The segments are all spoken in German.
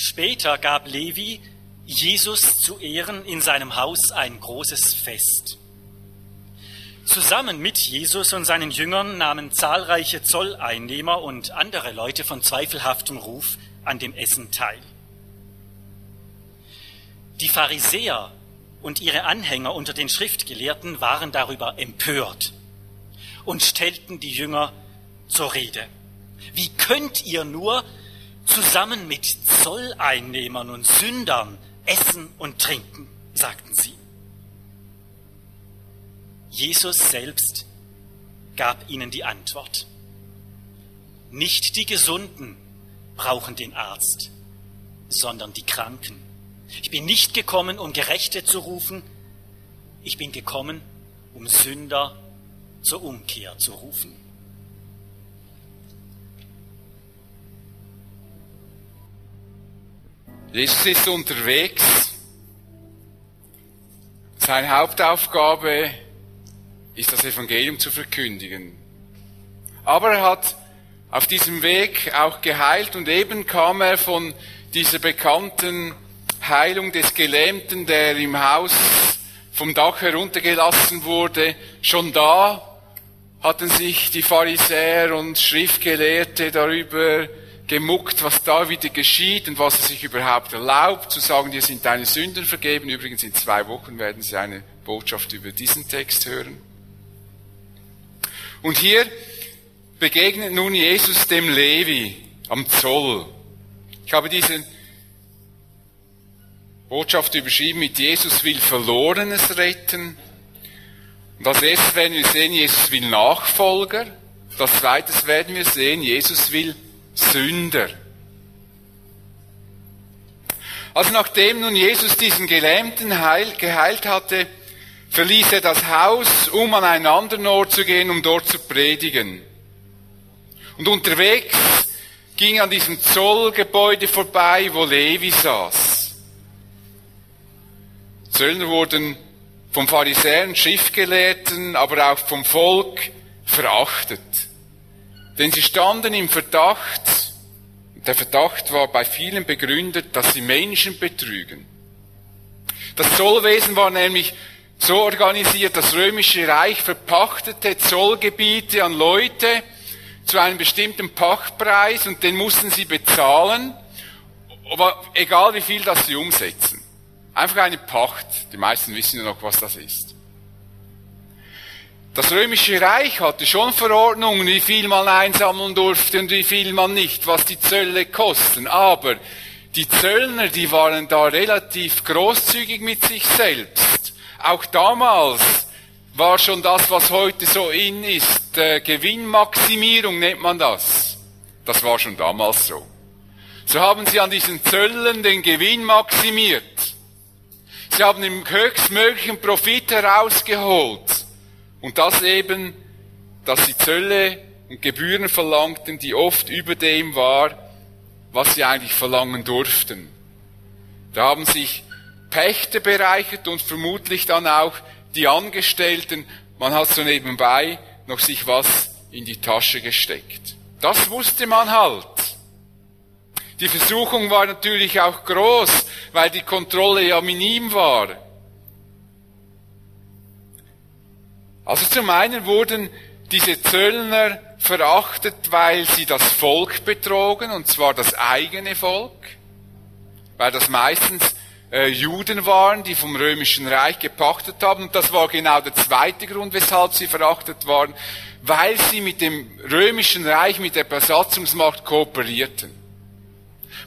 Später gab Levi Jesus zu Ehren in seinem Haus ein großes Fest. Zusammen mit Jesus und seinen Jüngern nahmen zahlreiche Zolleinnehmer und andere Leute von zweifelhaftem Ruf an dem Essen teil. Die Pharisäer und ihre Anhänger unter den Schriftgelehrten waren darüber empört und stellten die Jünger zur Rede. Wie könnt ihr nur zusammen mit Zolleinnehmern und Sündern essen und trinken, sagten sie. Jesus selbst gab ihnen die Antwort. Nicht die Gesunden brauchen den Arzt, sondern die Kranken. Ich bin nicht gekommen, um Gerechte zu rufen, ich bin gekommen, um Sünder zur Umkehr zu rufen. Jesus ist unterwegs. Seine Hauptaufgabe ist das Evangelium zu verkündigen. Aber er hat auf diesem Weg auch geheilt und eben kam er von dieser bekannten Heilung des Gelähmten, der im Haus vom Dach heruntergelassen wurde. Schon da hatten sich die Pharisäer und Schriftgelehrte darüber gemuckt, was da wieder geschieht und was er sich überhaupt erlaubt, zu sagen, dir sind deine Sünden vergeben. Übrigens in zwei Wochen werden Sie eine Botschaft über diesen Text hören. Und hier begegnet nun Jesus dem Levi am Zoll. Ich habe diese Botschaft überschrieben mit Jesus will Verlorenes retten. Und als erstes werden wir sehen, Jesus will Nachfolger. Das zweites werden wir sehen, Jesus will Sünder. Also nachdem nun Jesus diesen Gelähmten heil, geheilt hatte, verließ er das Haus, um an einen anderen Ort zu gehen, um dort zu predigen. Und unterwegs ging er an diesem Zollgebäude vorbei, wo Levi saß. Zöllner wurden vom Pharisäern, Schriftgelehrten, aber auch vom Volk verachtet. Denn sie standen im Verdacht, der Verdacht war bei vielen begründet, dass sie Menschen betrügen. Das Zollwesen war nämlich so organisiert, das römische Reich verpachtete Zollgebiete an Leute zu einem bestimmten Pachtpreis und den mussten sie bezahlen, aber egal wie viel das sie umsetzen. Einfach eine Pacht. Die meisten wissen ja noch, was das ist. Das römische Reich hatte schon Verordnungen, wie viel man einsammeln durfte und wie viel man nicht, was die Zölle kosten. Aber die Zöllner, die waren da relativ großzügig mit sich selbst. Auch damals war schon das, was heute so in ist, äh, Gewinnmaximierung nennt man das. Das war schon damals so. So haben sie an diesen Zöllen den Gewinn maximiert. Sie haben den höchstmöglichen Profit herausgeholt. Und das eben, dass sie Zölle und Gebühren verlangten, die oft über dem war, was sie eigentlich verlangen durften. Da haben sich Pächter bereichert und vermutlich dann auch die Angestellten. Man hat so nebenbei noch sich was in die Tasche gesteckt. Das wusste man halt. Die Versuchung war natürlich auch groß, weil die Kontrolle ja minim war. Also zum einen wurden diese Zöllner verachtet, weil sie das Volk betrogen, und zwar das eigene Volk, weil das meistens äh, Juden waren, die vom römischen Reich gepachtet haben. Und das war genau der zweite Grund, weshalb sie verachtet waren, weil sie mit dem römischen Reich, mit der Besatzungsmacht kooperierten.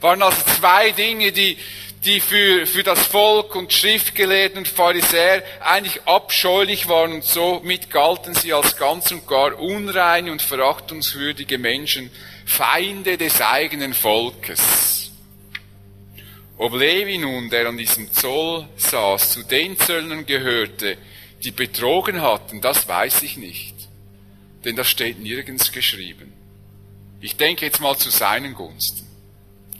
Waren also zwei Dinge, die die für, für das Volk und Schriftgelehrten und Pharisäer eigentlich abscheulich waren und somit galten sie als ganz und gar unreine und verachtungswürdige Menschen, Feinde des eigenen Volkes. Ob Levi nun, der an diesem Zoll saß, zu den Zöllnern gehörte, die betrogen hatten, das weiß ich nicht. Denn das steht nirgends geschrieben. Ich denke jetzt mal zu seinen Gunsten.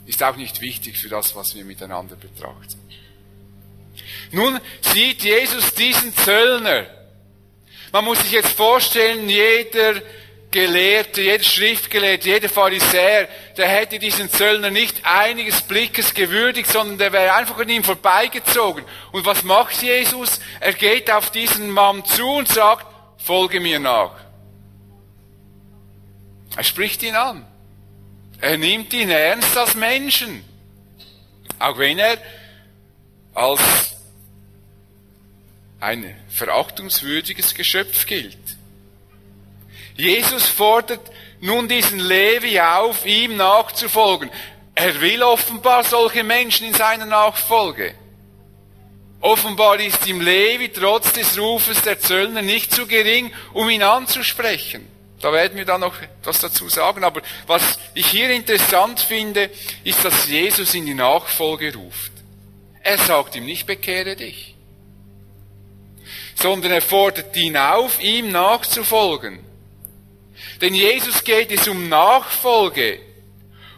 Ist auch nicht wichtig für das, was wir miteinander betrachten. Nun sieht Jesus diesen Zöllner. Man muss sich jetzt vorstellen, jeder Gelehrte, jeder Schriftgelehrte, jeder Pharisäer, der hätte diesen Zöllner nicht einiges Blickes gewürdigt, sondern der wäre einfach an ihm vorbeigezogen. Und was macht Jesus? Er geht auf diesen Mann zu und sagt, folge mir nach. Er spricht ihn an. Er nimmt ihn ernst als Menschen. Auch wenn er als ein verachtungswürdiges Geschöpf gilt. Jesus fordert nun diesen Levi auf, ihm nachzufolgen. Er will offenbar solche Menschen in seiner Nachfolge. Offenbar ist ihm Levi trotz des Rufes der Zöllner nicht zu gering, um ihn anzusprechen. Da werden wir dann noch etwas dazu sagen. Aber was ich hier interessant finde, ist, dass Jesus in die Nachfolge ruft. Er sagt ihm nicht, bekehre dich, sondern er fordert ihn auf, ihm nachzufolgen. Denn Jesus geht es um Nachfolge.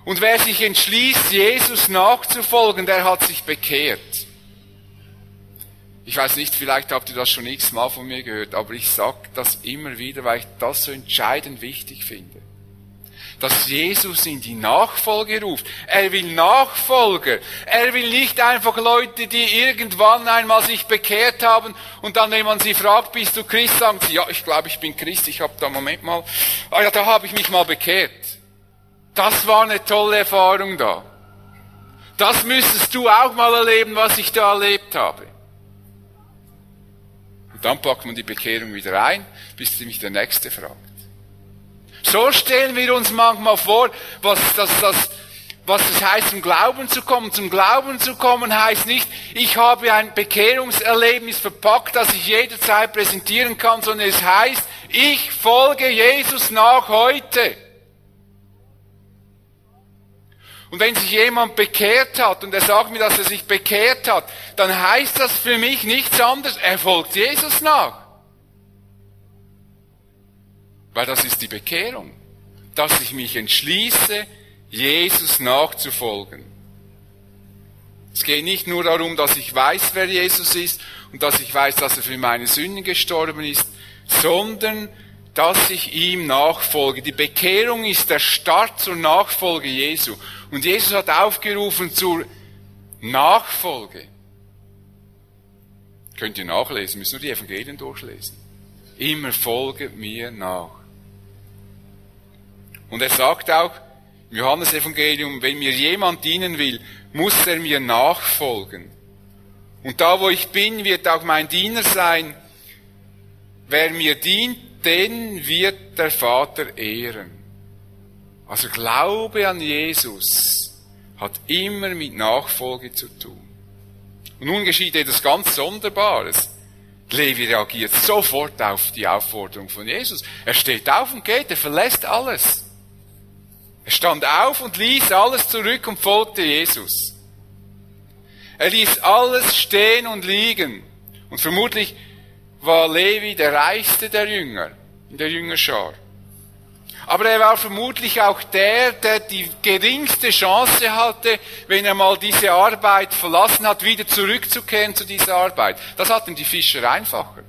Und wer sich entschließt, Jesus nachzufolgen, der hat sich bekehrt. Ich weiß nicht, vielleicht habt ihr das schon x-mal von mir gehört, aber ich sage das immer wieder, weil ich das so entscheidend wichtig finde. Dass Jesus in die Nachfolge ruft. Er will Nachfolger. Er will nicht einfach Leute, die irgendwann einmal sich bekehrt haben und dann, wenn man sie fragt, bist du Christ, sagen sie, ja, ich glaube, ich bin Christ, ich habe da, Moment mal, ah ja, da habe ich mich mal bekehrt. Das war eine tolle Erfahrung da. Das müsstest du auch mal erleben, was ich da erlebt habe. Dann packt man die Bekehrung wieder ein, bis mich der Nächste fragt. So stellen wir uns manchmal vor, was das, das, was es heißt, zum Glauben zu kommen. Zum Glauben zu kommen heißt nicht, ich habe ein Bekehrungserlebnis verpackt, das ich jederzeit präsentieren kann, sondern es heißt, ich folge Jesus nach heute. Und wenn sich jemand bekehrt hat und er sagt mir, dass er sich bekehrt hat, dann heißt das für mich nichts anderes, er folgt Jesus nach. Weil das ist die Bekehrung, dass ich mich entschließe, Jesus nachzufolgen. Es geht nicht nur darum, dass ich weiß, wer Jesus ist und dass ich weiß, dass er für meine Sünden gestorben ist, sondern dass ich ihm nachfolge. Die Bekehrung ist der Start zur Nachfolge Jesu. Und Jesus hat aufgerufen zur Nachfolge. Könnt ihr nachlesen, müsst nur die Evangelien durchlesen. Immer folge mir nach. Und er sagt auch im Johannesevangelium, wenn mir jemand dienen will, muss er mir nachfolgen. Und da, wo ich bin, wird auch mein Diener sein. Wer mir dient, den wird der Vater ehren. Also Glaube an Jesus hat immer mit Nachfolge zu tun. Und nun geschieht etwas ganz Sonderbares. Levi reagiert sofort auf die Aufforderung von Jesus. Er steht auf und geht, er verlässt alles. Er stand auf und ließ alles zurück und folgte Jesus. Er ließ alles stehen und liegen. Und vermutlich war Levi der reichste der Jünger, in der Jüngerschar. Aber er war vermutlich auch der, der die geringste Chance hatte, wenn er mal diese Arbeit verlassen hat, wieder zurückzukehren zu dieser Arbeit. Das hatten die Fischer einfacher.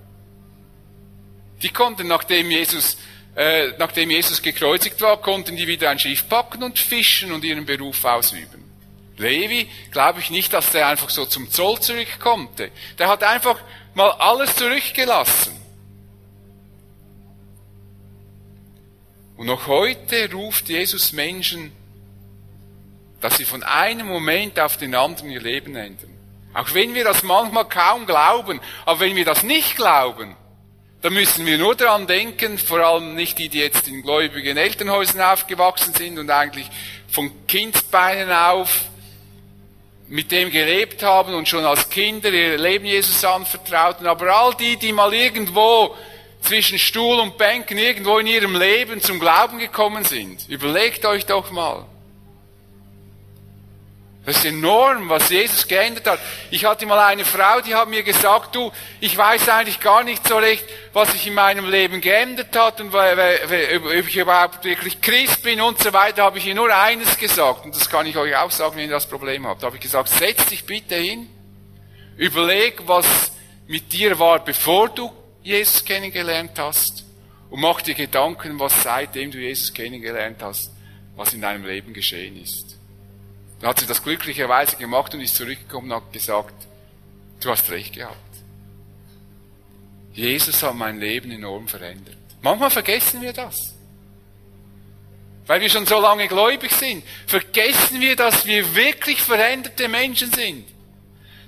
Die konnten, nachdem Jesus, äh, nachdem Jesus gekreuzigt war, konnten die wieder ein Schiff packen und fischen und ihren Beruf ausüben. Levi, glaube ich nicht, dass der einfach so zum Zoll zurückkommt. Der hat einfach mal alles zurückgelassen. Und noch heute ruft Jesus Menschen, dass sie von einem Moment auf den anderen ihr Leben ändern. Auch wenn wir das manchmal kaum glauben, aber wenn wir das nicht glauben, dann müssen wir nur daran denken, vor allem nicht die, die jetzt in gläubigen Elternhäusern aufgewachsen sind und eigentlich von Kindbeinen auf mit dem gelebt haben und schon als Kinder ihr Leben Jesus anvertrauten, aber all die, die mal irgendwo zwischen Stuhl und Bänken irgendwo in ihrem Leben zum Glauben gekommen sind, überlegt euch doch mal. Das ist enorm, was Jesus geändert hat. Ich hatte mal eine Frau, die hat mir gesagt, du, ich weiß eigentlich gar nicht so recht, was sich in meinem Leben geändert hat und ob ich überhaupt wirklich Christ bin und so weiter, habe ich ihr nur eines gesagt. Und das kann ich euch auch sagen, wenn ihr das Problem habt. Da habe ich gesagt, setz dich bitte hin, überleg, was mit dir war, bevor du Jesus kennengelernt hast und mach dir Gedanken, was seitdem du Jesus kennengelernt hast, was in deinem Leben geschehen ist. Dann hat sie das glücklicherweise gemacht und ist zurückgekommen und hat gesagt, du hast recht gehabt. Jesus hat mein Leben enorm verändert. Manchmal vergessen wir das. Weil wir schon so lange gläubig sind, vergessen wir, dass wir wirklich veränderte Menschen sind.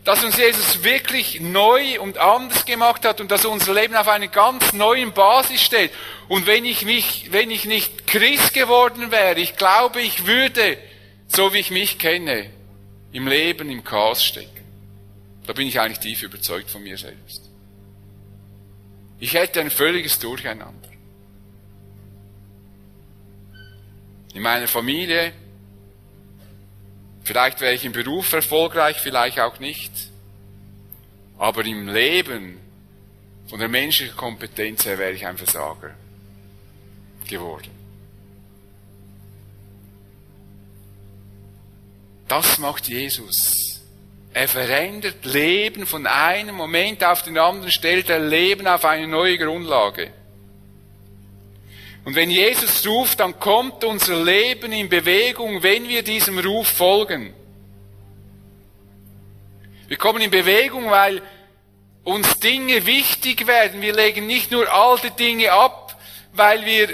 Dass uns Jesus wirklich neu und anders gemacht hat und dass unser Leben auf einer ganz neuen Basis steht. Und wenn ich mich, wenn ich nicht Christ geworden wäre, ich glaube, ich würde, so wie ich mich kenne, im Leben im Chaos stecken. Da bin ich eigentlich tief überzeugt von mir selbst. Ich hätte ein völliges Durcheinander. In meiner Familie, vielleicht wäre ich im Beruf erfolgreich, vielleicht auch nicht, aber im Leben, von der menschlichen Kompetenz her, wäre ich ein Versager geworden. Das macht Jesus. Er verändert Leben von einem Moment auf den anderen, stellt er Leben auf eine neue Grundlage. Und wenn Jesus ruft, dann kommt unser Leben in Bewegung, wenn wir diesem Ruf folgen. Wir kommen in Bewegung, weil uns Dinge wichtig werden. Wir legen nicht nur alte Dinge ab, weil wir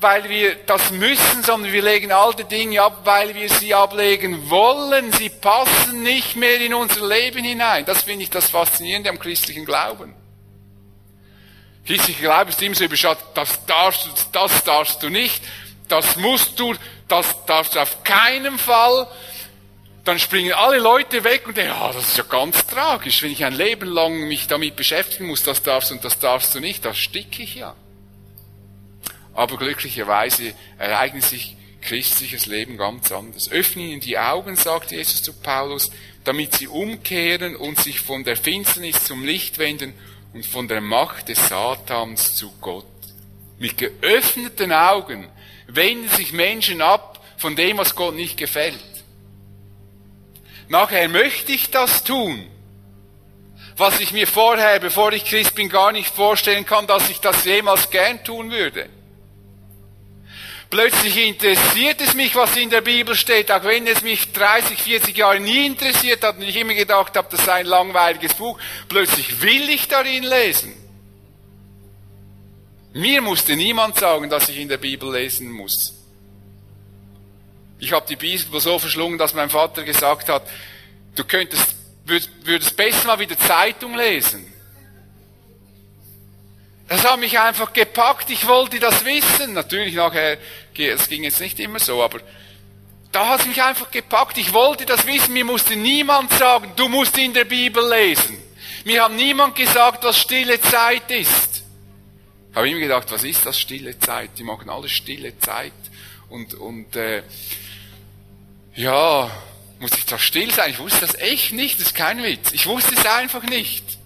weil wir das müssen, sondern wir legen alte Dinge ab, weil wir sie ablegen wollen. Sie passen nicht mehr in unser Leben hinein. Das finde ich das Faszinierende am christlichen Glauben. Christlicher Glaube ist immer so überschattet, das darfst du, das darfst du nicht, das musst du, das darfst du auf keinen Fall. Dann springen alle Leute weg und denken, ja, das ist ja ganz tragisch, wenn ich ein Leben lang mich damit beschäftigen muss, das darfst du und das darfst du nicht, da sticke ich ja. Aber glücklicherweise ereignet sich christliches Leben ganz anders. Öffnen ihnen die Augen, sagt Jesus zu Paulus, damit sie umkehren und sich von der Finsternis zum Licht wenden und von der Macht des Satans zu Gott. Mit geöffneten Augen wenden sich Menschen ab von dem, was Gott nicht gefällt. Nachher möchte ich das tun, was ich mir vorher, bevor ich Christ bin, gar nicht vorstellen kann, dass ich das jemals gern tun würde. Plötzlich interessiert es mich, was in der Bibel steht, auch wenn es mich 30, 40 Jahre nie interessiert hat und ich immer gedacht habe, das sei ein langweiliges Buch. Plötzlich will ich darin lesen. Mir musste niemand sagen, dass ich in der Bibel lesen muss. Ich habe die Bibel so verschlungen, dass mein Vater gesagt hat, du könntest, würdest besser mal wieder Zeitung lesen. Das hat mich einfach gepackt, ich wollte das wissen. Natürlich nachher, es ging jetzt nicht immer so, aber da hat es mich einfach gepackt, ich wollte das wissen, mir musste niemand sagen, du musst in der Bibel lesen. Mir hat niemand gesagt, was stille Zeit ist. Ich habe immer gedacht, was ist das stille Zeit? Die machen alle stille Zeit. Und, und äh, ja, muss ich da still sein? Ich wusste das echt nicht, das ist kein Witz. Ich wusste es einfach nicht.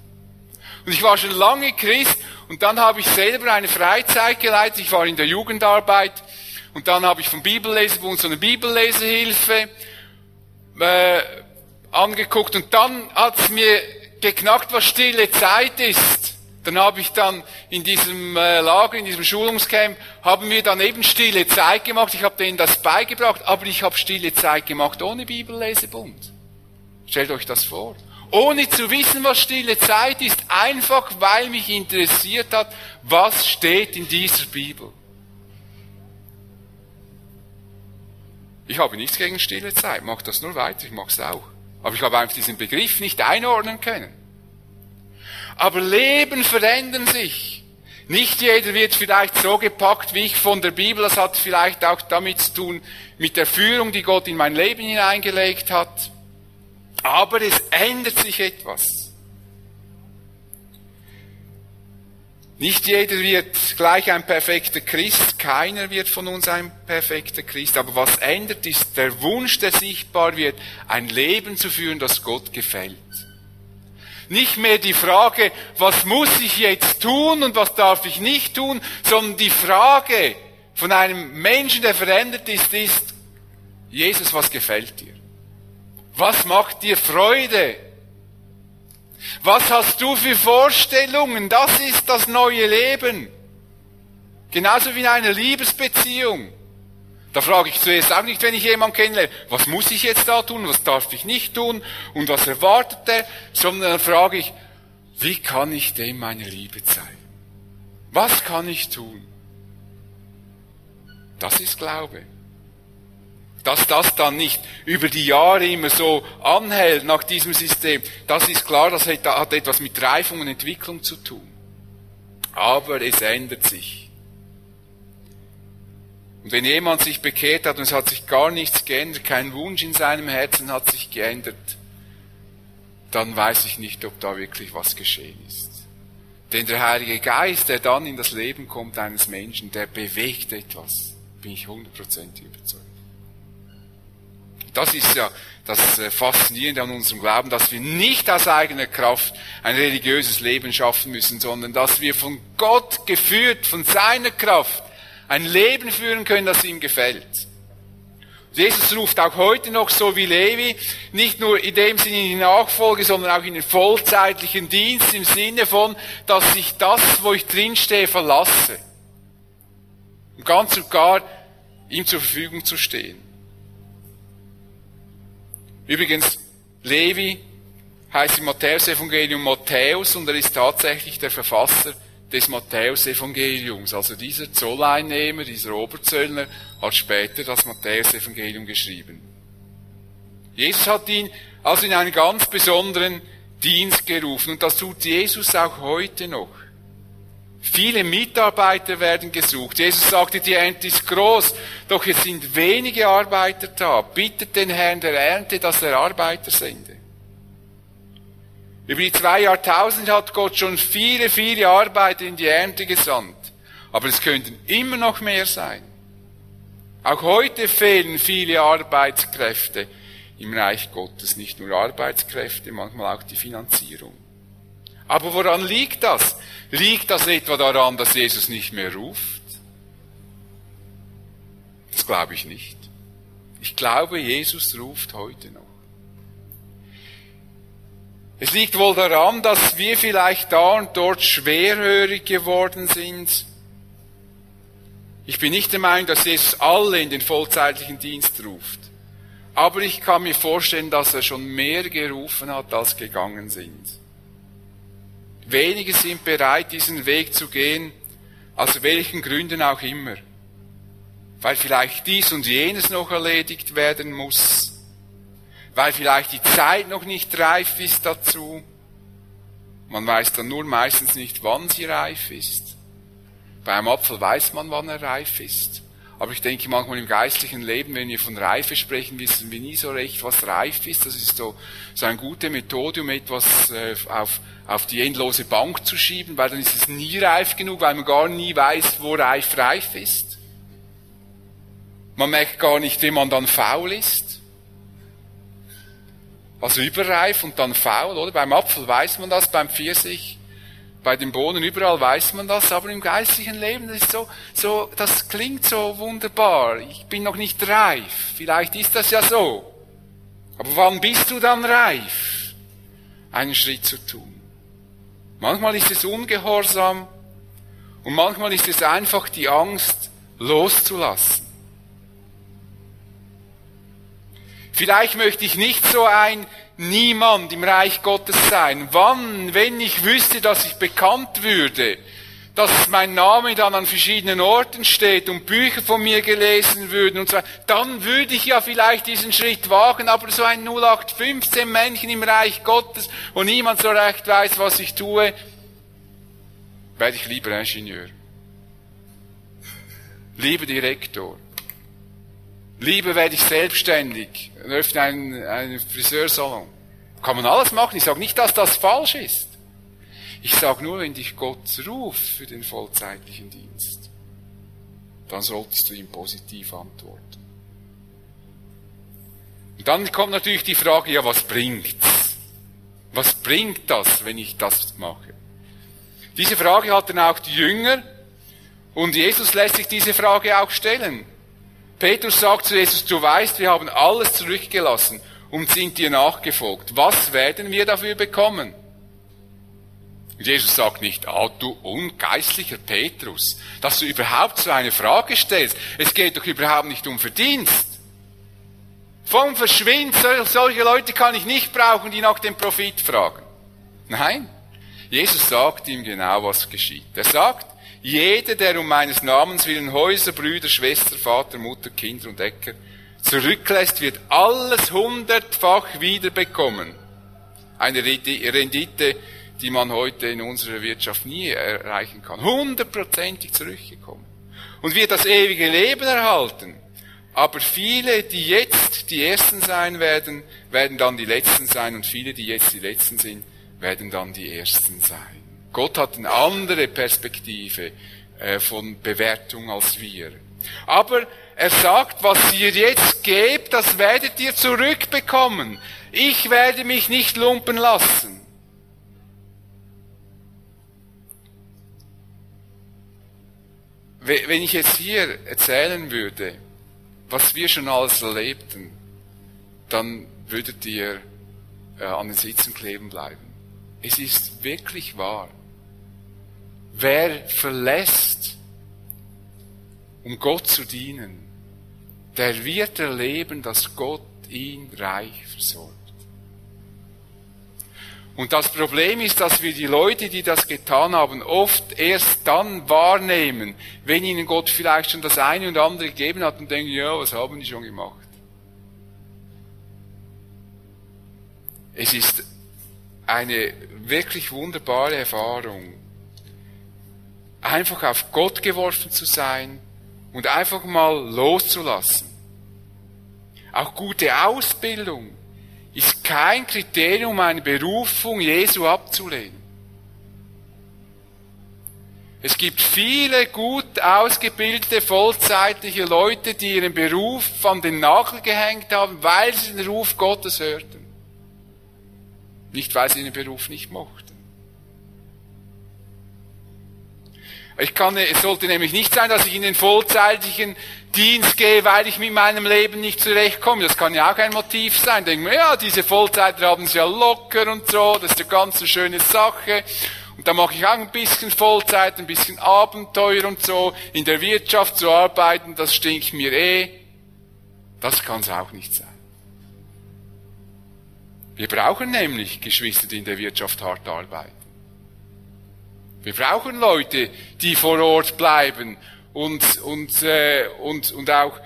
Und ich war schon lange Christ und dann habe ich selber eine Freizeit geleitet. Ich war in der Jugendarbeit. Und dann habe ich vom Bibellesebund so eine Bibellesehilfe äh, angeguckt. Und dann hat es mir geknackt, was stille Zeit ist. Dann habe ich dann in diesem äh, Lager, in diesem Schulungscamp, haben wir dann eben stille Zeit gemacht. Ich habe denen das beigebracht, aber ich habe stille Zeit gemacht ohne Bibellesebund. Stellt euch das vor ohne zu wissen, was stille Zeit ist, einfach weil mich interessiert hat, was steht in dieser Bibel. Ich habe nichts gegen stille Zeit, mach das nur weiter, ich mach's auch. Aber ich habe einfach diesen Begriff nicht einordnen können. Aber Leben verändern sich. Nicht jeder wird vielleicht so gepackt wie ich von der Bibel. Das hat vielleicht auch damit zu tun, mit der Führung, die Gott in mein Leben hineingelegt hat. Aber es ändert sich etwas. Nicht jeder wird gleich ein perfekter Christ, keiner wird von uns ein perfekter Christ, aber was ändert ist der Wunsch, der sichtbar wird, ein Leben zu führen, das Gott gefällt. Nicht mehr die Frage, was muss ich jetzt tun und was darf ich nicht tun, sondern die Frage von einem Menschen, der verändert ist, ist, Jesus, was gefällt dir? Was macht dir Freude? Was hast du für Vorstellungen? Das ist das neue Leben. Genauso wie in einer Liebesbeziehung. Da frage ich zuerst auch nicht, wenn ich jemanden kennenlerne, was muss ich jetzt da tun, was darf ich nicht tun und was erwartet er, sondern dann frage ich, wie kann ich dem meine Liebe zeigen? Was kann ich tun? Das ist Glaube. Dass das dann nicht über die Jahre immer so anhält nach diesem System, das ist klar, das hat etwas mit Reifung und Entwicklung zu tun. Aber es ändert sich. Und wenn jemand sich bekehrt hat und es hat sich gar nichts geändert, kein Wunsch in seinem Herzen hat sich geändert, dann weiß ich nicht, ob da wirklich was geschehen ist. Denn der Heilige Geist, der dann in das Leben kommt eines Menschen, der bewegt etwas, bin ich hundertprozentig überzeugt. Das ist ja das äh, Faszinierende an unserem Glauben, dass wir nicht aus eigener Kraft ein religiöses Leben schaffen müssen, sondern dass wir von Gott geführt, von seiner Kraft, ein Leben führen können, das ihm gefällt. Jesus ruft auch heute noch so wie Levi, nicht nur in dem Sinne in die Nachfolge, sondern auch in den vollzeitlichen Dienst im Sinne von, dass ich das, wo ich drinstehe, verlasse. Um ganz und gar ihm zur Verfügung zu stehen. Übrigens, Levi heißt im Matthäus-Evangelium Matthäus und er ist tatsächlich der Verfasser des Matthäusevangeliums. Also dieser Zolleinnehmer, dieser Oberzöllner, hat später das Matthäusevangelium geschrieben. Jesus hat ihn also in einen ganz besonderen Dienst gerufen und das tut Jesus auch heute noch. Viele Mitarbeiter werden gesucht. Jesus sagte, die Ernte ist groß, doch es sind wenige Arbeiter da. Bittet den Herrn der Ernte, dass er Arbeiter sende. Über die zwei Jahrtausende hat Gott schon viele, viele Arbeiter in die Ernte gesandt. Aber es könnten immer noch mehr sein. Auch heute fehlen viele Arbeitskräfte im Reich Gottes. Nicht nur Arbeitskräfte, manchmal auch die Finanzierung. Aber woran liegt das? Liegt das etwa daran, dass Jesus nicht mehr ruft? Das glaube ich nicht. Ich glaube, Jesus ruft heute noch. Es liegt wohl daran, dass wir vielleicht da und dort schwerhörig geworden sind. Ich bin nicht der Meinung, dass Jesus alle in den vollzeitlichen Dienst ruft. Aber ich kann mir vorstellen, dass er schon mehr gerufen hat, als gegangen sind. Wenige sind bereit, diesen Weg zu gehen, aus welchen Gründen auch immer. Weil vielleicht dies und jenes noch erledigt werden muss weil vielleicht die Zeit noch nicht reif ist dazu. Man weiß dann nur meistens nicht, wann sie reif ist. Bei einem Apfel weiß man, wann er reif ist. Aber ich denke manchmal im geistlichen Leben, wenn wir von Reife sprechen, wissen wir nie so recht, was reif ist. Das ist so, so eine gute Methode, um etwas äh, auf, auf die endlose Bank zu schieben, weil dann ist es nie reif genug, weil man gar nie weiß, wo reif reif ist. Man merkt gar nicht, wie man dann faul ist. Also überreif und dann faul, oder? Beim Apfel weiß man das, beim Pfirsich, bei den Bohnen, überall weiß man das, aber im geistlichen Leben das ist so, so, das klingt so wunderbar. Ich bin noch nicht reif. Vielleicht ist das ja so. Aber wann bist du dann reif, einen Schritt zu tun? Manchmal ist es ungehorsam und manchmal ist es einfach die Angst loszulassen. Vielleicht möchte ich nicht so ein Niemand im Reich Gottes sein. Wann, wenn ich wüsste, dass ich bekannt würde, dass mein Name dann an verschiedenen Orten steht und Bücher von mir gelesen würden und so, dann würde ich ja vielleicht diesen Schritt wagen, aber so ein 0815 Männchen im Reich Gottes, wo niemand so recht weiß, was ich tue, werde ich lieber Ingenieur. Lieber Direktor. Lieber werde ich selbstständig und öffne einen, einen Friseursalon. Kann man alles machen. Ich sage nicht, dass das falsch ist. Ich sage nur, wenn dich Gott ruft für den vollzeitlichen Dienst, dann solltest du ihm positiv antworten. Und dann kommt natürlich die Frage, ja, was bringt's? Was bringt das, wenn ich das mache? Diese Frage hatten auch die Jünger und Jesus lässt sich diese Frage auch stellen. Petrus sagt zu Jesus, du weißt, wir haben alles zurückgelassen und sind dir nachgefolgt. Was werden wir dafür bekommen? Jesus sagt nicht, ah, du ungeistlicher Petrus, dass du überhaupt so eine Frage stellst. Es geht doch überhaupt nicht um Verdienst. Vom Verschwind, solche Leute kann ich nicht brauchen, die nach dem Profit fragen. Nein, Jesus sagt ihm genau, was geschieht. Er sagt, jeder, der um meines Namens willen Häuser, Brüder, Schwester, Vater, Mutter, Kinder und Äcker zurücklässt, wird alles hundertfach wiederbekommen. Eine Rendite, die man heute in unserer Wirtschaft nie erreichen kann. Hundertprozentig zurückgekommen. Und wird das ewige Leben erhalten. Aber viele, die jetzt die Ersten sein werden, werden dann die Letzten sein und viele, die jetzt die Letzten sind, werden dann die Ersten sein. Gott hat eine andere Perspektive äh, von Bewertung als wir. Aber er sagt, was ihr jetzt gebt, das werdet ihr zurückbekommen. Ich werde mich nicht lumpen lassen. Wenn ich jetzt hier erzählen würde, was wir schon alles erlebten, dann würdet ihr äh, an den Sitzen kleben bleiben. Es ist wirklich wahr. Wer verlässt, um Gott zu dienen, der wird erleben, dass Gott ihn reich versorgt. Und das Problem ist, dass wir die Leute, die das getan haben, oft erst dann wahrnehmen, wenn ihnen Gott vielleicht schon das eine und andere gegeben hat und denken, ja, was haben die schon gemacht? Es ist eine wirklich wunderbare Erfahrung, einfach auf Gott geworfen zu sein und einfach mal loszulassen. Auch gute Ausbildung ist kein Kriterium, eine Berufung Jesu abzulehnen. Es gibt viele gut ausgebildete, vollzeitliche Leute, die ihren Beruf an den Nagel gehängt haben, weil sie den Ruf Gottes hörten. Nicht, weil sie den Beruf nicht mochten. Ich kann, es sollte nämlich nicht sein, dass ich in den vollzeitlichen Dienst gehe, weil ich mit meinem Leben nicht zurechtkomme. Das kann ja auch ein Motiv sein. Denken wir, ja, diese Vollzeiter haben es ja locker und so, das ist eine ganz schöne Sache. Und da mache ich auch ein bisschen Vollzeit, ein bisschen Abenteuer und so. In der Wirtschaft zu arbeiten, das stinkt mir eh. Das kann es auch nicht sein. Wir brauchen nämlich Geschwister, die in der Wirtschaft hart arbeiten. Wir brauchen Leute, die vor Ort bleiben und, und, äh, und, und auch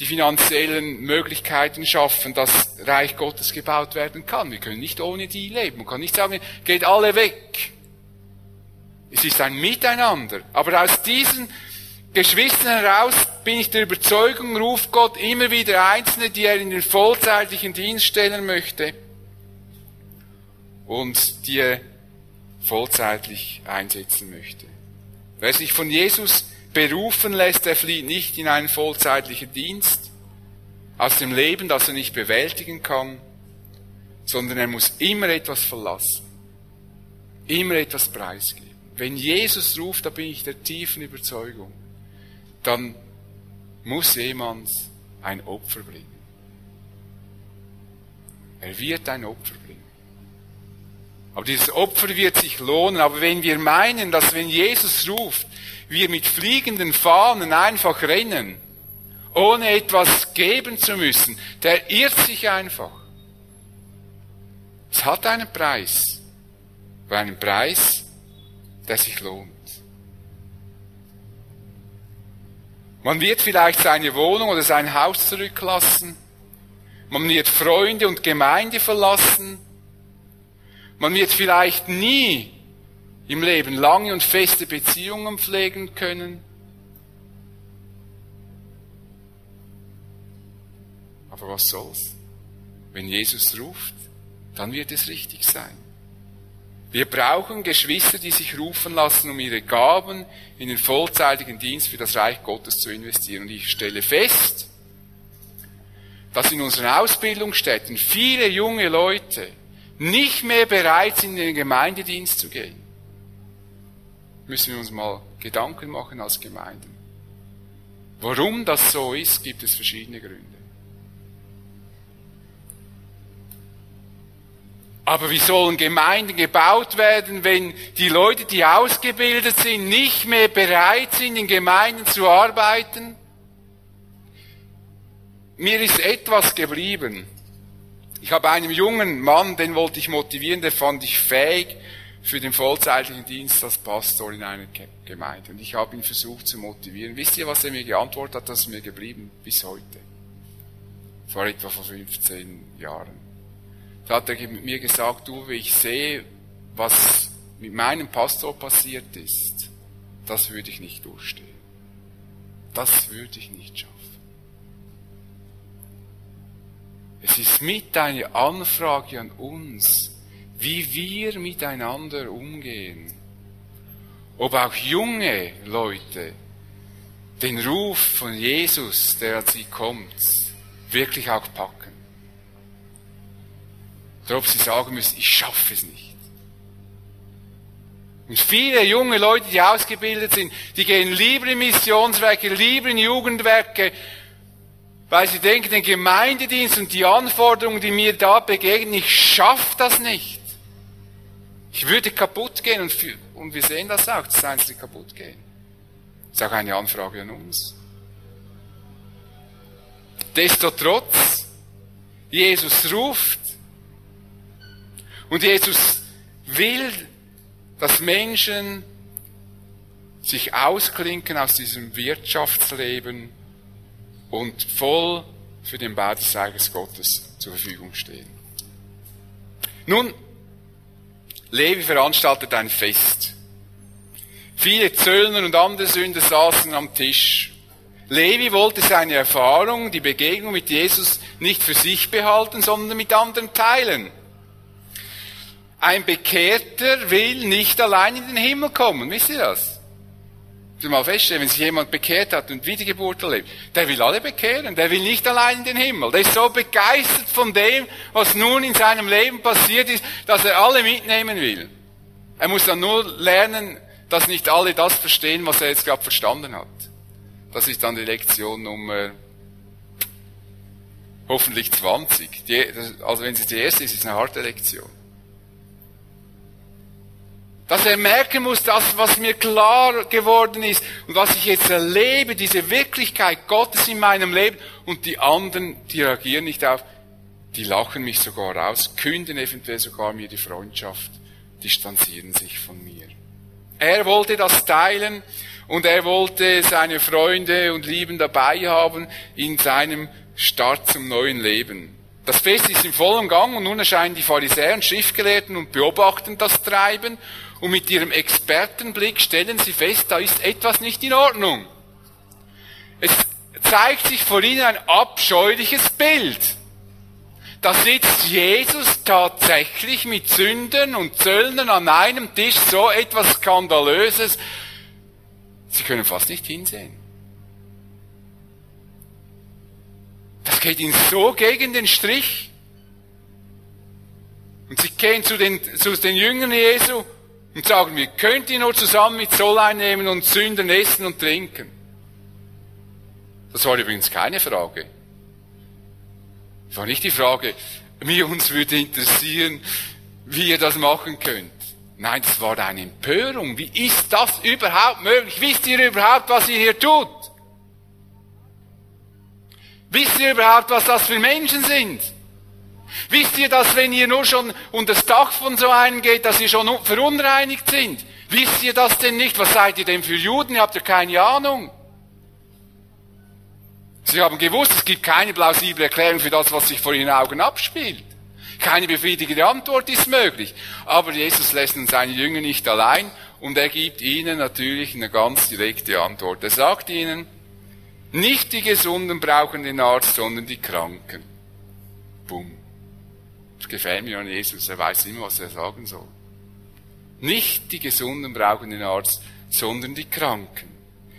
die finanziellen Möglichkeiten schaffen, dass Reich Gottes gebaut werden kann. Wir können nicht ohne die leben. Man kann nicht sagen, geht alle weg. Es ist ein Miteinander. Aber aus diesen Geschwistern heraus bin ich der Überzeugung, ruft Gott immer wieder Einzelne, die er in den vollzeitlichen Dienst stellen möchte und die er vollzeitlich einsetzen möchte. Wer sich von Jesus berufen lässt, der flieht nicht in einen vollzeitlichen Dienst aus dem Leben, das er nicht bewältigen kann, sondern er muss immer etwas verlassen, immer etwas preisgeben. Wenn Jesus ruft, da bin ich der tiefen Überzeugung, dann muss jemand ein Opfer bringen. Er wird ein Opfer bringen. Aber dieses Opfer wird sich lohnen. Aber wenn wir meinen, dass wenn Jesus ruft, wir mit fliegenden Fahnen einfach rennen, ohne etwas geben zu müssen, der irrt sich einfach. Es hat einen Preis. Aber einen Preis, der sich lohnt. Man wird vielleicht seine Wohnung oder sein Haus zurücklassen. Man wird Freunde und Gemeinde verlassen. Man wird vielleicht nie im Leben lange und feste Beziehungen pflegen können. Aber was soll's? Wenn Jesus ruft, dann wird es richtig sein. Wir brauchen Geschwister, die sich rufen lassen, um ihre Gaben in den vollzeitigen Dienst für das Reich Gottes zu investieren. Und ich stelle fest, dass in unseren Ausbildungsstätten viele junge Leute nicht mehr bereit sind, in den Gemeindedienst zu gehen, müssen wir uns mal Gedanken machen als Gemeinden. Warum das so ist, gibt es verschiedene Gründe. Aber wie sollen Gemeinden gebaut werden, wenn die Leute, die ausgebildet sind, nicht mehr bereit sind, in Gemeinden zu arbeiten? Mir ist etwas geblieben. Ich habe einen jungen Mann, den wollte ich motivieren, der fand ich fähig für den vollzeitlichen Dienst als Pastor in einer Gemeinde. Und ich habe ihn versucht zu motivieren. Wisst ihr, was er mir geantwortet hat? Das ist mir geblieben bis heute. Vor etwa vor 15 Jahren. Da hat er mir gesagt, du, ich sehe, was mit meinem Pastor passiert ist, das würde ich nicht durchstehen. Das würde ich nicht schaffen. Es ist mit eine Anfrage an uns, wie wir miteinander umgehen. Ob auch junge Leute den Ruf von Jesus, der an sie kommt, wirklich auch packen. Oder ob sie sagen müssen, ich schaffe es nicht. Und viele junge Leute, die ausgebildet sind, die gehen lieber in Missionswerke, lieber in Jugendwerke, weil sie denken, den Gemeindedienst und die Anforderungen, die mir da begegnen, ich schaffe das nicht. Ich würde kaputt gehen und, und wir sehen das auch, dass Einzelne kaputt gehen. Das ist auch eine Anfrage an uns. Desto trotz, Jesus ruft und Jesus will, dass Menschen sich ausklinken aus diesem Wirtschaftsleben und voll für den Bau des Reiches Gottes zur Verfügung stehen. Nun, Levi veranstaltet ein Fest. Viele Zöllner und andere Sünder saßen am Tisch. Levi wollte seine Erfahrung, die Begegnung mit Jesus nicht für sich behalten, sondern mit anderen teilen. Ein Bekehrter will nicht allein in den Himmel kommen, wisst ihr das? Mal feststellen, wenn sich jemand bekehrt hat und Wiedergeburt erlebt, der will alle bekehren, der will nicht allein in den Himmel. Der ist so begeistert von dem, was nun in seinem Leben passiert ist, dass er alle mitnehmen will. Er muss dann nur lernen, dass nicht alle das verstehen, was er jetzt gerade verstanden hat. Das ist dann die Lektion Nummer hoffentlich 20. Die, also wenn es die erste ist, ist es eine harte Lektion dass er merken muss, das, was mir klar geworden ist und was ich jetzt erlebe, diese Wirklichkeit Gottes in meinem Leben und die anderen, die reagieren nicht auf, die lachen mich sogar aus, künden eventuell sogar mir die Freundschaft, distanzieren sich von mir. Er wollte das teilen und er wollte seine Freunde und Lieben dabei haben in seinem Start zum neuen Leben. Das Fest ist im vollen Gang und nun erscheinen die Pharisäer und Schriftgelehrten und beobachten das Treiben und mit ihrem Expertenblick stellen sie fest, da ist etwas nicht in Ordnung. Es zeigt sich vor ihnen ein abscheuliches Bild. Da sitzt Jesus tatsächlich mit Sündern und Zöllnern an einem Tisch, so etwas Skandalöses. Sie können fast nicht hinsehen. Das geht ihnen so gegen den Strich. Und sie gehen zu den, zu den Jüngern Jesu und sagen wir, könnt ihr nur zusammen mit Zoll einnehmen und Sünden essen und trinken? Das war übrigens keine Frage. Das war nicht die Frage, mir uns würde interessieren, wie ihr das machen könnt. Nein, das war eine Empörung. Wie ist das überhaupt möglich? Wisst ihr überhaupt, was ihr hier tut? Wisst ihr überhaupt, was das für Menschen sind? Wisst ihr, dass wenn ihr nur schon unter das Dach von so einem geht, dass ihr schon verunreinigt sind? Wisst ihr das denn nicht? Was seid ihr denn für Juden? Ihr habt ja keine Ahnung. Sie haben gewusst, es gibt keine plausible Erklärung für das, was sich vor ihren Augen abspielt. Keine befriedigende Antwort ist möglich. Aber Jesus lässt seine Jünger nicht allein und er gibt ihnen natürlich eine ganz direkte Antwort. Er sagt ihnen, nicht die Gesunden brauchen den Arzt, sondern die Kranken. Bumm. Gefällt mir an Jesus. Er weiß immer, was er sagen soll. Nicht die Gesunden brauchen den Arzt, sondern die Kranken.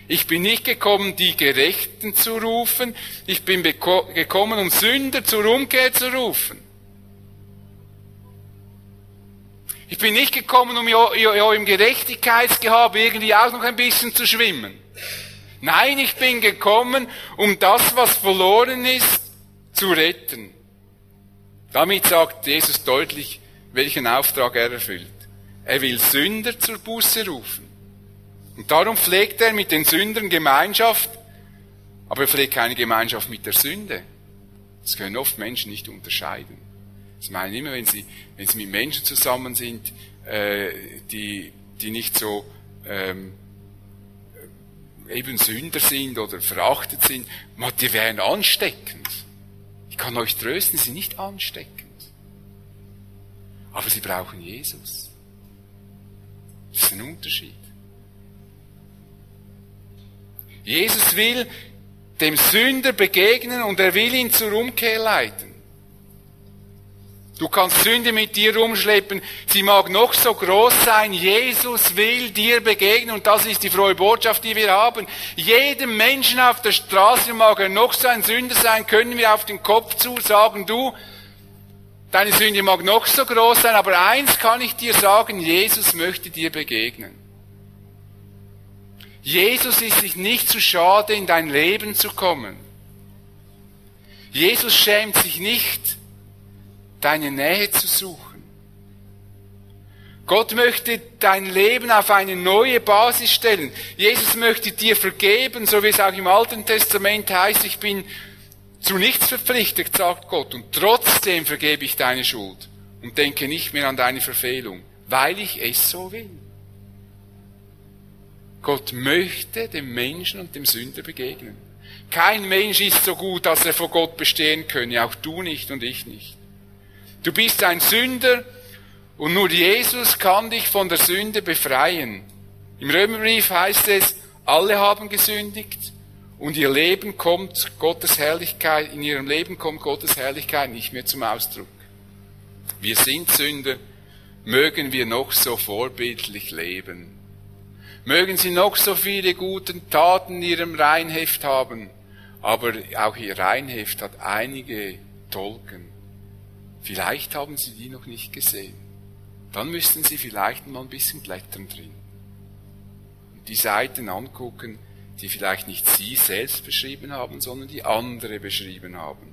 Ich bin nicht gekommen, die Gerechten zu rufen. Ich bin gekommen, um Sünder zur Umkehr zu rufen. Ich bin nicht gekommen, um im Gerechtigkeitsgehabe irgendwie auch noch ein bisschen zu schwimmen. Nein, ich bin gekommen, um das, was verloren ist, zu retten. Damit sagt Jesus deutlich, welchen Auftrag er erfüllt. Er will Sünder zur Buße rufen. Und darum pflegt er mit den Sündern Gemeinschaft, aber er pflegt keine Gemeinschaft mit der Sünde. Das können oft Menschen nicht unterscheiden. Das meine immer, wenn sie, wenn sie mit Menschen zusammen sind, äh, die, die nicht so ähm, eben Sünder sind oder verachtet sind, die wären ansteckend. Ich kann euch trösten, sie sind nicht ansteckend. Aber sie brauchen Jesus. Das ist ein Unterschied. Jesus will dem Sünder begegnen und er will ihn zur Umkehr leiten. Du kannst Sünde mit dir rumschleppen. Sie mag noch so groß sein. Jesus will dir begegnen und das ist die frohe Botschaft, die wir haben. Jedem Menschen auf der Straße mag er noch so ein Sünder sein, können wir auf den Kopf zu sagen, du, deine Sünde mag noch so groß sein, aber eins kann ich dir sagen, Jesus möchte dir begegnen. Jesus ist sich nicht zu schade, in dein Leben zu kommen. Jesus schämt sich nicht, deine Nähe zu suchen. Gott möchte dein Leben auf eine neue Basis stellen. Jesus möchte dir vergeben, so wie es auch im Alten Testament heißt, ich bin zu nichts verpflichtet, sagt Gott, und trotzdem vergebe ich deine Schuld und denke nicht mehr an deine Verfehlung, weil ich es so will. Gott möchte dem Menschen und dem Sünder begegnen. Kein Mensch ist so gut, dass er vor Gott bestehen könne, auch du nicht und ich nicht. Du bist ein Sünder und nur Jesus kann dich von der Sünde befreien. Im Römerbrief heißt es, alle haben gesündigt und ihr Leben kommt Gottes Herrlichkeit, in ihrem Leben kommt Gottes Herrlichkeit nicht mehr zum Ausdruck. Wir sind Sünder, mögen wir noch so vorbildlich leben. Mögen sie noch so viele gute Taten in ihrem Reinheft haben, aber auch ihr Reinheft hat einige Tolken. Vielleicht haben Sie die noch nicht gesehen. Dann müssten Sie vielleicht mal ein bisschen blättern drin. Und die Seiten angucken, die vielleicht nicht Sie selbst beschrieben haben, sondern die andere beschrieben haben.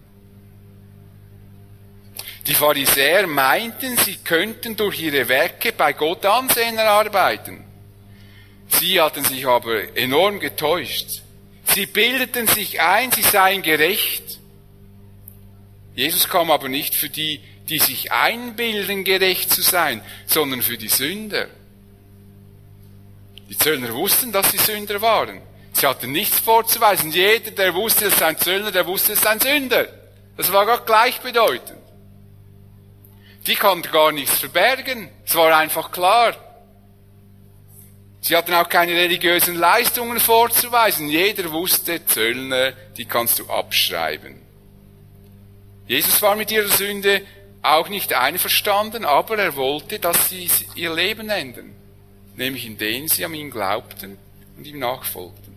Die Pharisäer meinten, sie könnten durch ihre Werke bei Gott Ansehen erarbeiten. Sie hatten sich aber enorm getäuscht. Sie bildeten sich ein, sie seien gerecht, Jesus kam aber nicht für die, die sich einbilden, gerecht zu sein, sondern für die Sünder. Die Zöllner wussten, dass sie Sünder waren. Sie hatten nichts vorzuweisen. Jeder, der wusste, es ist ein Zöllner, der wusste, es ist ein Sünder. Das war gar gleichbedeutend. Die konnten gar nichts verbergen. Es war einfach klar. Sie hatten auch keine religiösen Leistungen vorzuweisen. Jeder wusste, Zöllner, die kannst du abschreiben. Jesus war mit ihrer Sünde auch nicht einverstanden, aber er wollte, dass sie ihr Leben ändern, nämlich indem sie an ihn glaubten und ihm nachfolgten.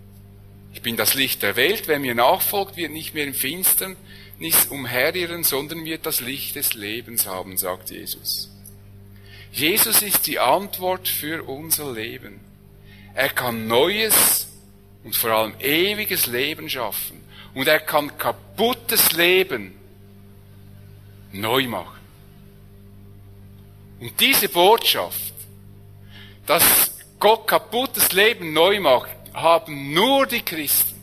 Ich bin das Licht der Welt, wer mir nachfolgt, wird nicht mehr im Finstern umherirren, sondern wird das Licht des Lebens haben, sagt Jesus. Jesus ist die Antwort für unser Leben. Er kann neues und vor allem ewiges Leben schaffen. Und er kann kaputtes Leben neu machen. Und diese Botschaft, dass Gott kaputtes Leben neu macht, haben nur die Christen.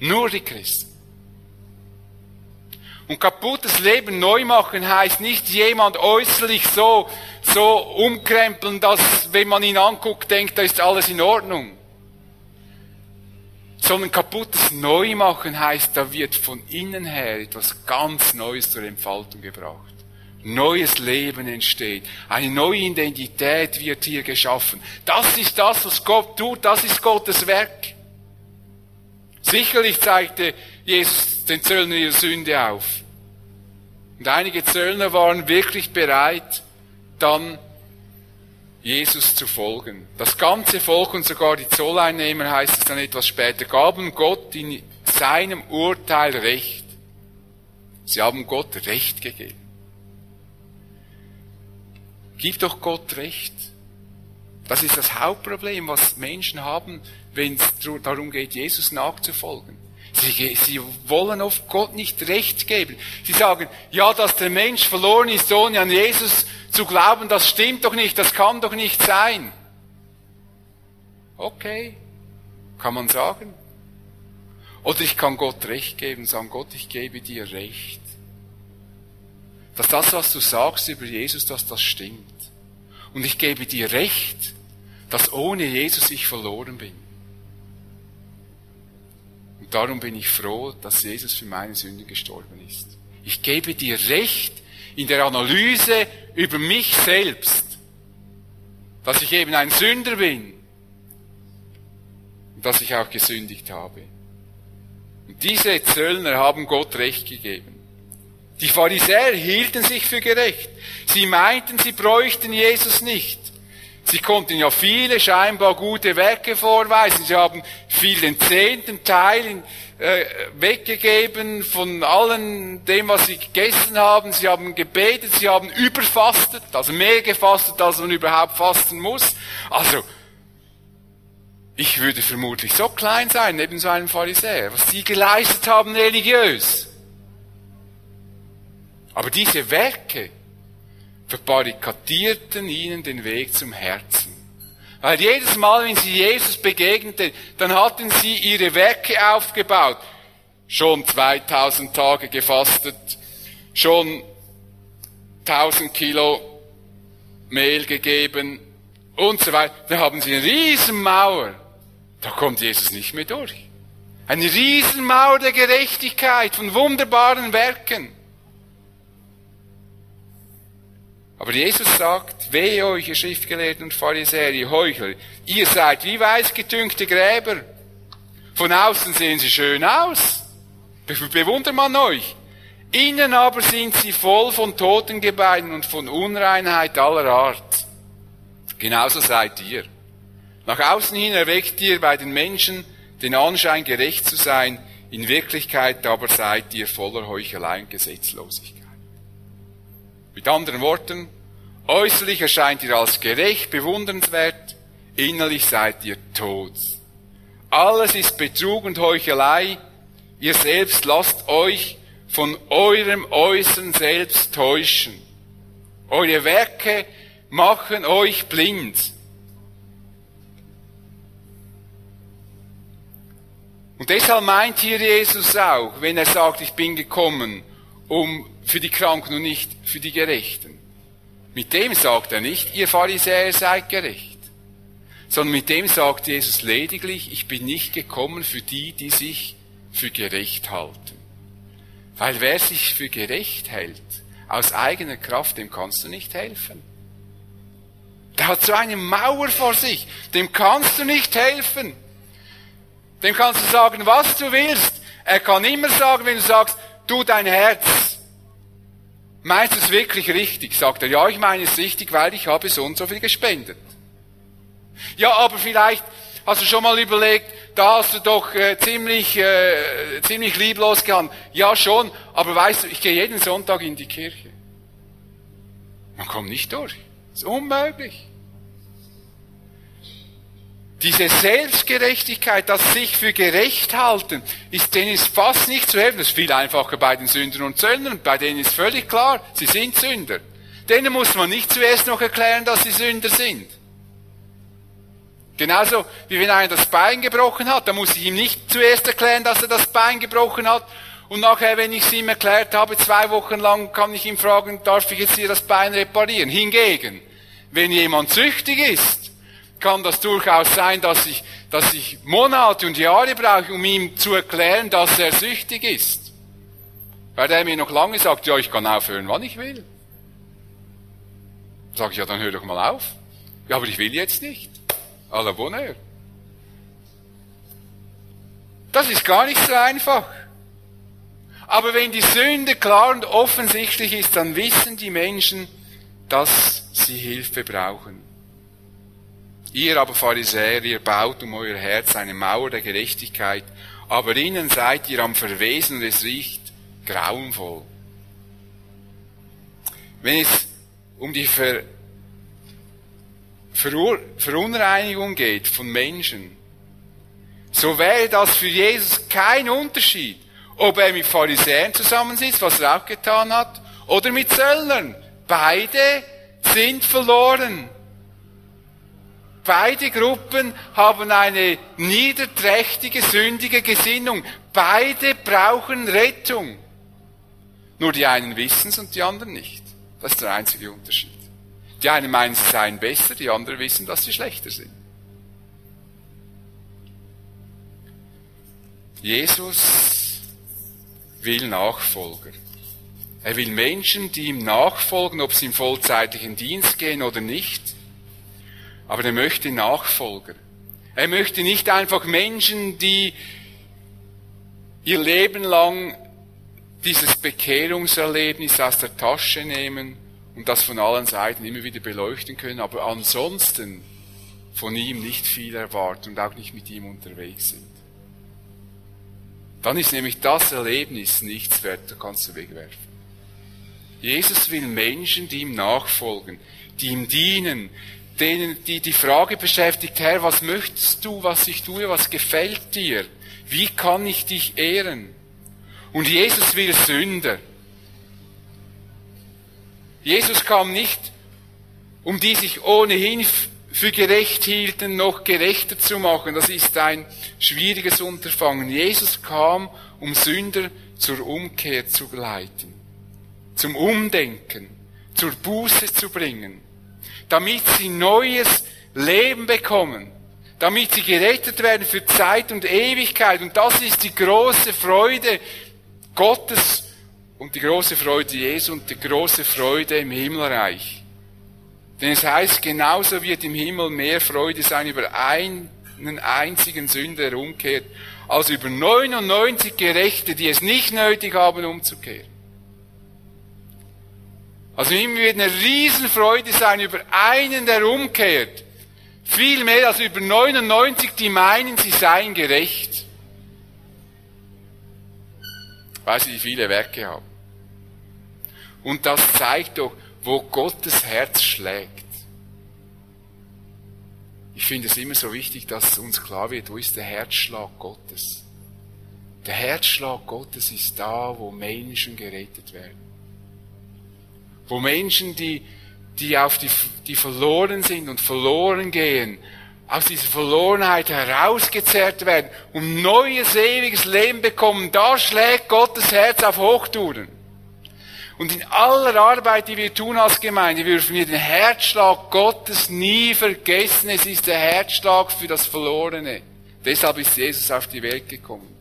Nur die Christen. Und kaputtes Leben neu machen heißt nicht jemand äußerlich so, so umkrempeln, dass wenn man ihn anguckt, denkt, da ist alles in Ordnung sondern kaputtes Neumachen heißt, da wird von innen her etwas ganz Neues zur Entfaltung gebracht. Neues Leben entsteht. Eine neue Identität wird hier geschaffen. Das ist das, was Gott tut. Das ist Gottes Werk. Sicherlich zeigte Jesus den Zöllner ihre Sünde auf. Und einige Zöllner waren wirklich bereit, dann Jesus zu folgen. Das ganze Volk und sogar die Zolleinnehmer, heißt es dann etwas später, gaben Gott in seinem Urteil Recht. Sie haben Gott Recht gegeben. Gib doch Gott Recht. Das ist das Hauptproblem, was Menschen haben, wenn es darum geht, Jesus nachzufolgen. Sie, sie wollen oft Gott nicht recht geben. Sie sagen, ja, dass der Mensch verloren ist, ohne an Jesus zu glauben, das stimmt doch nicht, das kann doch nicht sein. Okay, kann man sagen. Oder ich kann Gott recht geben, sagen, Gott, ich gebe dir recht. Dass das, was du sagst über Jesus, dass das stimmt. Und ich gebe dir recht, dass ohne Jesus ich verloren bin. Und darum bin ich froh, dass Jesus für meine Sünde gestorben ist. Ich gebe dir recht in der Analyse über mich selbst, dass ich eben ein Sünder bin und dass ich auch gesündigt habe. Und diese Zöllner haben Gott recht gegeben. Die Pharisäer hielten sich für gerecht. Sie meinten, sie bräuchten Jesus nicht. Sie konnten ja viele scheinbar gute Werke vorweisen. Sie haben viel den zehnten Teil äh, weggegeben von allem dem, was sie gegessen haben. Sie haben gebetet, sie haben überfastet, also mehr gefastet, als man überhaupt fasten muss. Also, ich würde vermutlich so klein sein, neben so einem Pharisäer, was sie geleistet haben religiös. Aber diese Werke, verbarrikadierten ihnen den Weg zum Herzen. Weil jedes Mal, wenn sie Jesus begegneten, dann hatten sie ihre Werke aufgebaut. Schon 2000 Tage gefastet, schon 1000 Kilo Mehl gegeben und so weiter. Da haben sie eine Riesenmauer. Da kommt Jesus nicht mehr durch. Eine Riesenmauer der Gerechtigkeit von wunderbaren Werken. Aber Jesus sagt, wehe euch, ihr Schriftgelehrten und Pharisäer, ihr Heuchler, ihr seid wie weißgetünkte Gräber. Von außen sehen sie schön aus. Bewundert man euch. Innen aber sind sie voll von Totengebeinen und von Unreinheit aller Art. Genauso seid ihr. Nach außen hin erweckt ihr bei den Menschen den Anschein, gerecht zu sein, in Wirklichkeit aber seid ihr voller Heuchelei und Gesetzlosigkeit. Mit anderen Worten, äußerlich erscheint ihr als gerecht, bewundernswert, innerlich seid ihr tot. Alles ist Betrug und Heuchelei, ihr selbst lasst euch von eurem äußeren Selbst täuschen. Eure Werke machen euch blind. Und deshalb meint hier Jesus auch, wenn er sagt, ich bin gekommen, um für die Kranken und nicht für die Gerechten. Mit dem sagt er nicht, ihr Pharisäer seid gerecht, sondern mit dem sagt Jesus lediglich, ich bin nicht gekommen für die, die sich für gerecht halten. Weil wer sich für gerecht hält, aus eigener Kraft, dem kannst du nicht helfen. Der hat so eine Mauer vor sich, dem kannst du nicht helfen. Dem kannst du sagen, was du willst. Er kann immer sagen, wenn du sagst, du dein Herz, Meinst du es wirklich richtig? Sagt er, ja, ich meine es richtig, weil ich habe so und so viel gespendet. Ja, aber vielleicht hast du schon mal überlegt, da hast du doch äh, ziemlich, äh, ziemlich lieblos gehandelt. Ja, schon, aber weißt du, ich gehe jeden Sonntag in die Kirche. Man kommt nicht durch. Das ist unmöglich. Diese Selbstgerechtigkeit, das sich für gerecht halten, ist denen ist fast nicht zu helfen. Das ist viel einfacher bei den Sündern und Zöllnern. Bei denen ist völlig klar, sie sind Sünder. Denen muss man nicht zuerst noch erklären, dass sie Sünder sind. Genauso wie wenn einer das Bein gebrochen hat, da muss ich ihm nicht zuerst erklären, dass er das Bein gebrochen hat. Und nachher, wenn ich es ihm erklärt habe, zwei Wochen lang, kann ich ihm fragen, darf ich jetzt hier das Bein reparieren? Hingegen, wenn jemand süchtig ist, kann das durchaus sein, dass ich, dass ich Monate und Jahre brauche, um ihm zu erklären, dass er süchtig ist. Weil er mir noch lange sagt, ja, ich kann aufhören, wann ich will. Sag ich, ja, dann hör doch mal auf. Ja, aber ich will jetzt nicht. À la bonheur. Das ist gar nicht so einfach. Aber wenn die Sünde klar und offensichtlich ist, dann wissen die Menschen, dass sie Hilfe brauchen. Ihr aber Pharisäer, ihr baut um euer Herz eine Mauer der Gerechtigkeit, aber innen seid ihr am Verwesen und es riecht grauenvoll. Wenn es um die Ver Verur Verunreinigung geht von Menschen, so wäre das für Jesus kein Unterschied, ob er mit Pharisäern zusammensitzt, was er auch getan hat, oder mit Zöllnern. Beide sind verloren. Beide Gruppen haben eine niederträchtige, sündige Gesinnung. Beide brauchen Rettung. Nur die einen wissen es und die anderen nicht. Das ist der einzige Unterschied. Die einen meinen, sie seien besser, die anderen wissen, dass sie schlechter sind. Jesus will Nachfolger. Er will Menschen, die ihm nachfolgen, ob sie im vollzeitlichen Dienst gehen oder nicht. Aber er möchte Nachfolger. Er möchte nicht einfach Menschen, die ihr Leben lang dieses Bekehrungserlebnis aus der Tasche nehmen und das von allen Seiten immer wieder beleuchten können, aber ansonsten von ihm nicht viel erwarten und auch nicht mit ihm unterwegs sind. Dann ist nämlich das Erlebnis nichts wert, da kannst du wegwerfen. Jesus will Menschen, die ihm nachfolgen, die ihm dienen, denen die die Frage beschäftigt, Herr, was möchtest du, was ich tue, was gefällt dir? Wie kann ich dich ehren? Und Jesus will Sünder. Jesus kam nicht, um die sich ohnehin für gerecht hielten, noch gerechter zu machen. Das ist ein schwieriges Unterfangen. Jesus kam, um Sünder zur Umkehr zu leiten, zum Umdenken, zur Buße zu bringen, damit sie neues Leben bekommen, damit sie gerettet werden für Zeit und Ewigkeit. Und das ist die große Freude Gottes und die große Freude Jesu und die große Freude im Himmelreich. Denn es heißt, genauso wird im Himmel mehr Freude sein über einen einzigen Sünder, der umkehrt, als über 99 Gerechte, die es nicht nötig haben, umzukehren. Also Himmel wird eine Riesenfreude sein über einen, der umkehrt. Viel mehr als über 99, die meinen, sie seien gerecht. Weil sie viele Werke haben. Und das zeigt doch, wo Gottes Herz schlägt. Ich finde es immer so wichtig, dass uns klar wird, wo ist der Herzschlag Gottes. Der Herzschlag Gottes ist da, wo Menschen gerettet werden. Wo Menschen, die, die auf die, die verloren sind und verloren gehen, aus dieser Verlorenheit herausgezerrt werden und neues, ewiges Leben bekommen, da schlägt Gottes Herz auf Hochtouren. Und in aller Arbeit, die wir tun als Gemeinde, dürfen wir den Herzschlag Gottes nie vergessen. Es ist der Herzschlag für das Verlorene. Deshalb ist Jesus auf die Welt gekommen.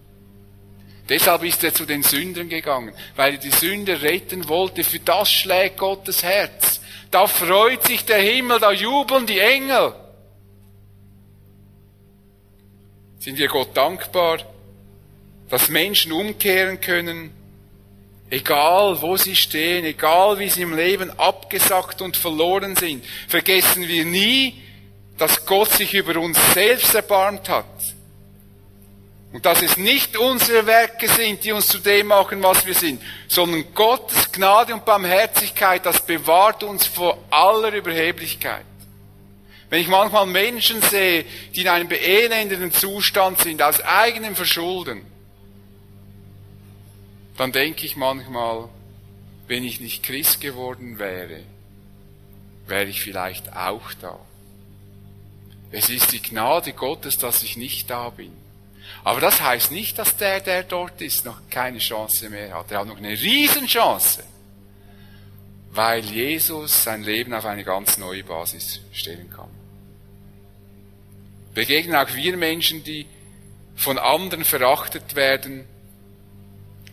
Deshalb ist er zu den Sündern gegangen, weil er die Sünder retten wollte. Für das schlägt Gottes Herz. Da freut sich der Himmel, da jubeln die Engel. Sind wir Gott dankbar, dass Menschen umkehren können, Egal wo sie stehen, egal wie sie im Leben abgesackt und verloren sind, vergessen wir nie, dass Gott sich über uns selbst erbarmt hat. Und dass es nicht unsere Werke sind, die uns zu dem machen, was wir sind, sondern Gottes Gnade und Barmherzigkeit, das bewahrt uns vor aller Überheblichkeit. Wenn ich manchmal Menschen sehe, die in einem beelendeten Zustand sind, aus eigenem Verschulden, dann denke ich manchmal, wenn ich nicht Christ geworden wäre, wäre ich vielleicht auch da. Es ist die Gnade Gottes, dass ich nicht da bin. Aber das heißt nicht, dass der, der dort ist, noch keine Chance mehr hat. Er hat noch eine Riesenchance, weil Jesus sein Leben auf eine ganz neue Basis stellen kann. Begegnen auch wir Menschen, die von anderen verachtet werden,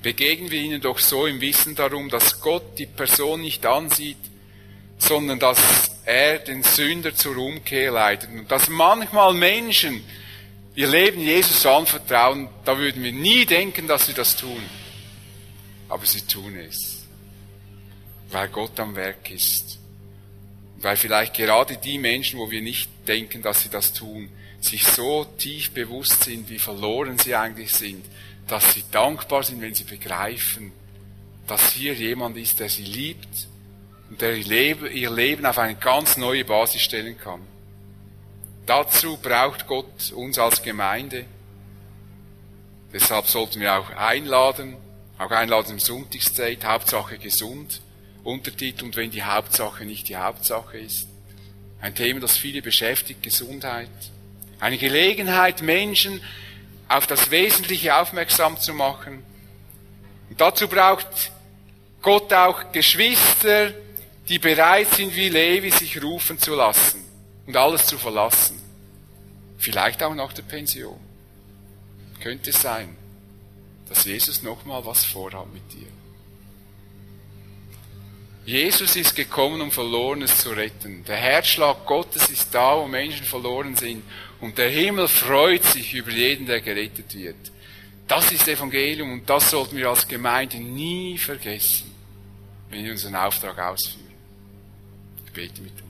begegnen wir ihnen doch so im Wissen darum, dass Gott die Person nicht ansieht, sondern dass er den Sünder zur Umkehr leitet. Und dass manchmal Menschen ihr Leben Jesus anvertrauen, da würden wir nie denken, dass sie das tun. Aber sie tun es, weil Gott am Werk ist. Weil vielleicht gerade die Menschen, wo wir nicht denken, dass sie das tun, sich so tief bewusst sind, wie verloren sie eigentlich sind, dass sie dankbar sind, wenn sie begreifen, dass hier jemand ist, der sie liebt und der ihr Leben auf eine ganz neue Basis stellen kann. Dazu braucht Gott uns als Gemeinde, Deshalb sollten wir auch einladen, auch einladen im Sonntagszeit, Hauptsache gesund, Untertitel und wenn die Hauptsache nicht die Hauptsache ist. Ein Thema, das viele beschäftigt, Gesundheit. Eine Gelegenheit, Menschen auf das Wesentliche aufmerksam zu machen. Und dazu braucht Gott auch Geschwister, die bereit sind, wie Levi, sich rufen zu lassen und alles zu verlassen. Vielleicht auch nach der Pension. Könnte es sein, dass Jesus nochmal was vorhat mit dir. Jesus ist gekommen, um Verlorenes zu retten. Der Herzschlag Gottes ist da, wo Menschen verloren sind. Und der Himmel freut sich über jeden, der gerettet wird. Das ist Evangelium und das sollten wir als Gemeinde nie vergessen, wenn wir unseren Auftrag ausführen. Ich bete mit.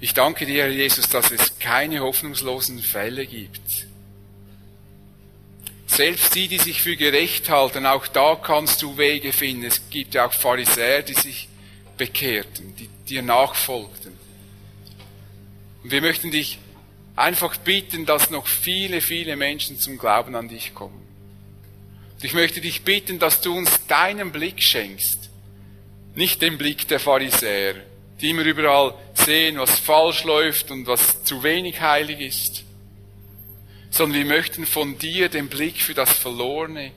Ich danke dir, Herr Jesus, dass es keine hoffnungslosen Fälle gibt. Selbst die, die sich für gerecht halten, auch da kannst du Wege finden. Es gibt ja auch Pharisäer, die sich bekehrten, die dir nachfolgten. Und wir möchten dich einfach bitten, dass noch viele, viele Menschen zum Glauben an dich kommen. Und ich möchte dich bitten, dass du uns deinen Blick schenkst, nicht den Blick der Pharisäer, die immer überall sehen, was falsch läuft und was zu wenig heilig ist, sondern wir möchten von dir den Blick für das Verlorene,